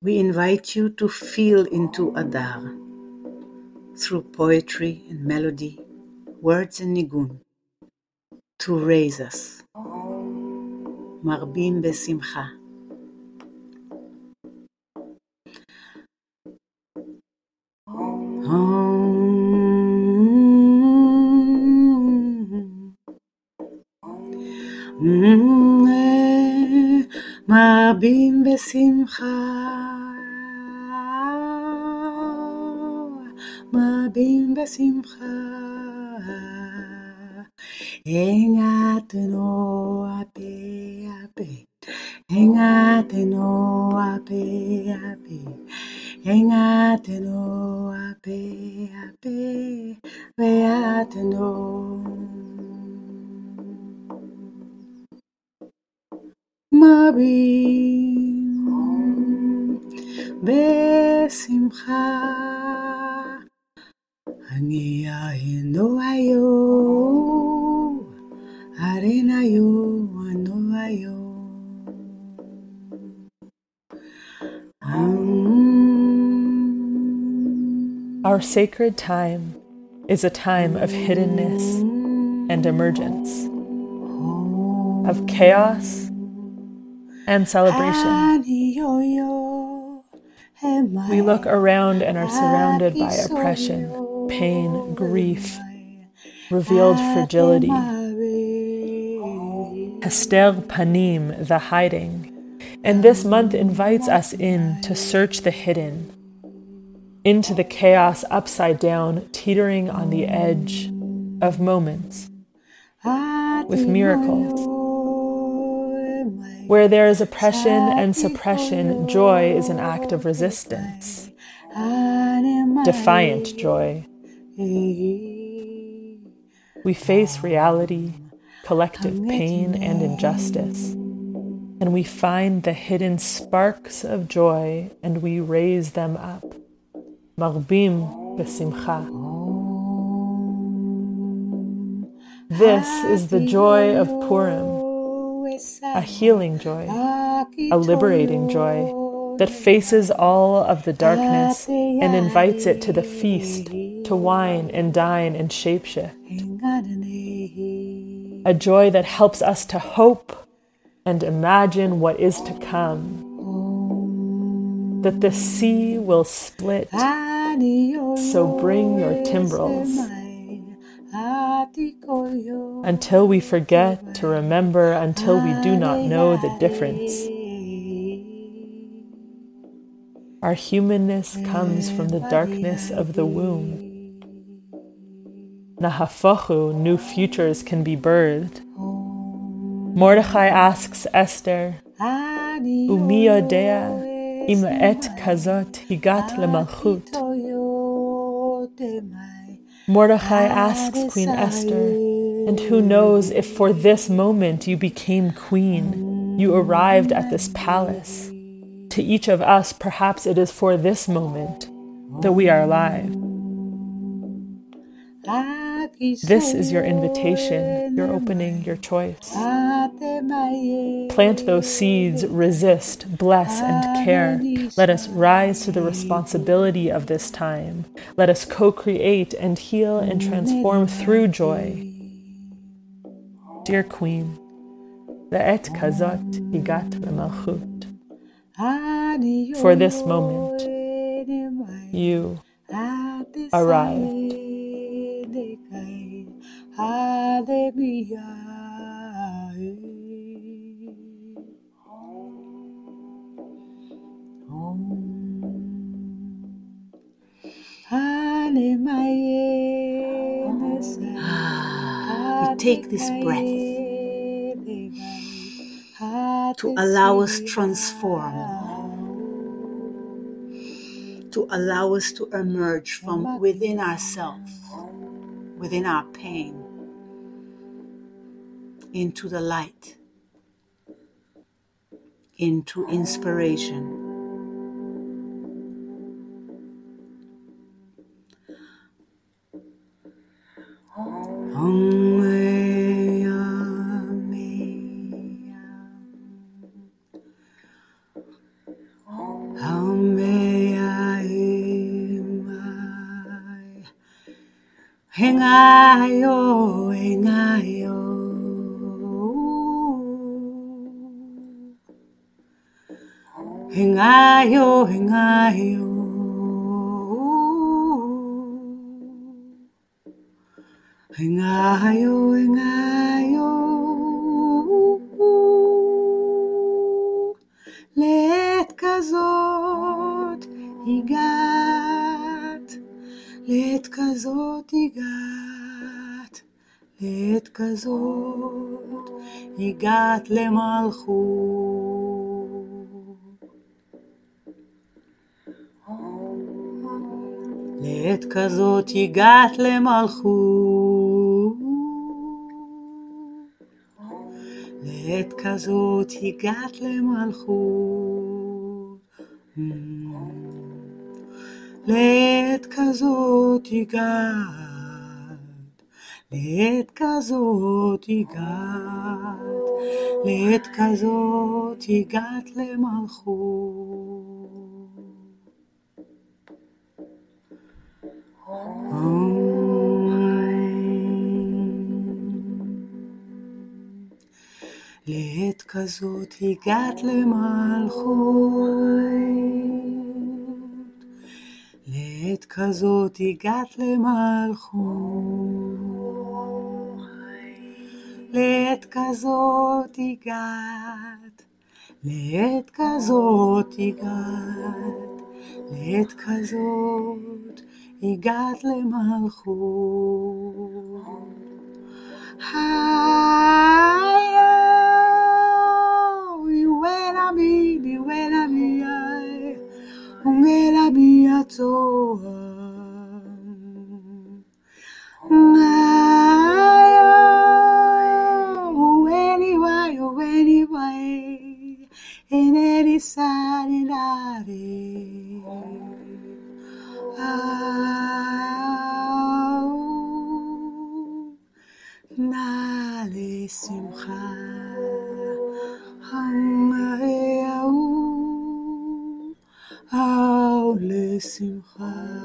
We invite you to feel into Adar through poetry and melody, words and nigun, to raise us. Marbim besimcha. מרבים בשמחה, מרבים בשמחה. Engateno ape ape, engateno ape ape, engateno ape ape, beateno. מרבים בשמחה. אני היינו היו, ארנאיו אנו היו. Our sacred time is a time of hiddenness and emergence, of chaos and celebration. We look around and are surrounded by oppression, pain, grief, revealed fragility. Hester Panim, the hiding. And this month invites us in to search the hidden, into the chaos upside down, teetering on the edge of moments with miracles. Where there is oppression and suppression, joy is an act of resistance, defiant joy. We face reality, collective pain, and injustice, and we find the hidden sparks of joy and we raise them up. Marbim besimcha. This is the joy of Purim a healing joy, a liberating joy that faces all of the darkness and invites it to the feast, to wine and dine and shapeshift. A joy that helps us to hope and imagine what is to come. That the sea will split, so bring your timbrels until we forget to remember, until we do not know the difference. Our humanness comes from the darkness of the womb. Nahafochu, new futures can be birthed. Mordechai asks Esther, Umi yodea im et kazot higat lemalchut. Mordechai asks Queen Esther, and who knows if for this moment you became queen, you arrived at this palace. To each of us, perhaps it is for this moment that we are alive. This is your invitation, your opening, your choice. Plant those seeds, resist, bless, and care. Let us rise to the responsibility of this time. Let us co create and heal and transform through joy. Dear Queen, the et kazot higat. For this moment, you arrived. We take this breath to allow us transform, to allow us to emerge from within ourselves, within our pain, into the light, into inspiration. Hengayo, hengayo. Hengayo, hengayo. Hengayo, hengayo. לעת כזאת הגעת, לעת כזאת הגעת, לעת כזאת הגעת למלכות. לעת כזאת הגעת למלכות. לעת כזאת הגעת למלכות. לעת כזאת הגעת, לעת כזאת הגעת, לעת כזאת הגעת למלכות. לעת כזאת הגעת למלכות, לעת כזאת הגעת למלכות, לעת כזאת הגעת, לעת כזאת הגעת, לעת כזאת הגעת למלכות. Ungela wai Eneri sani dare Au Nale simcha Hangaya Au le simcha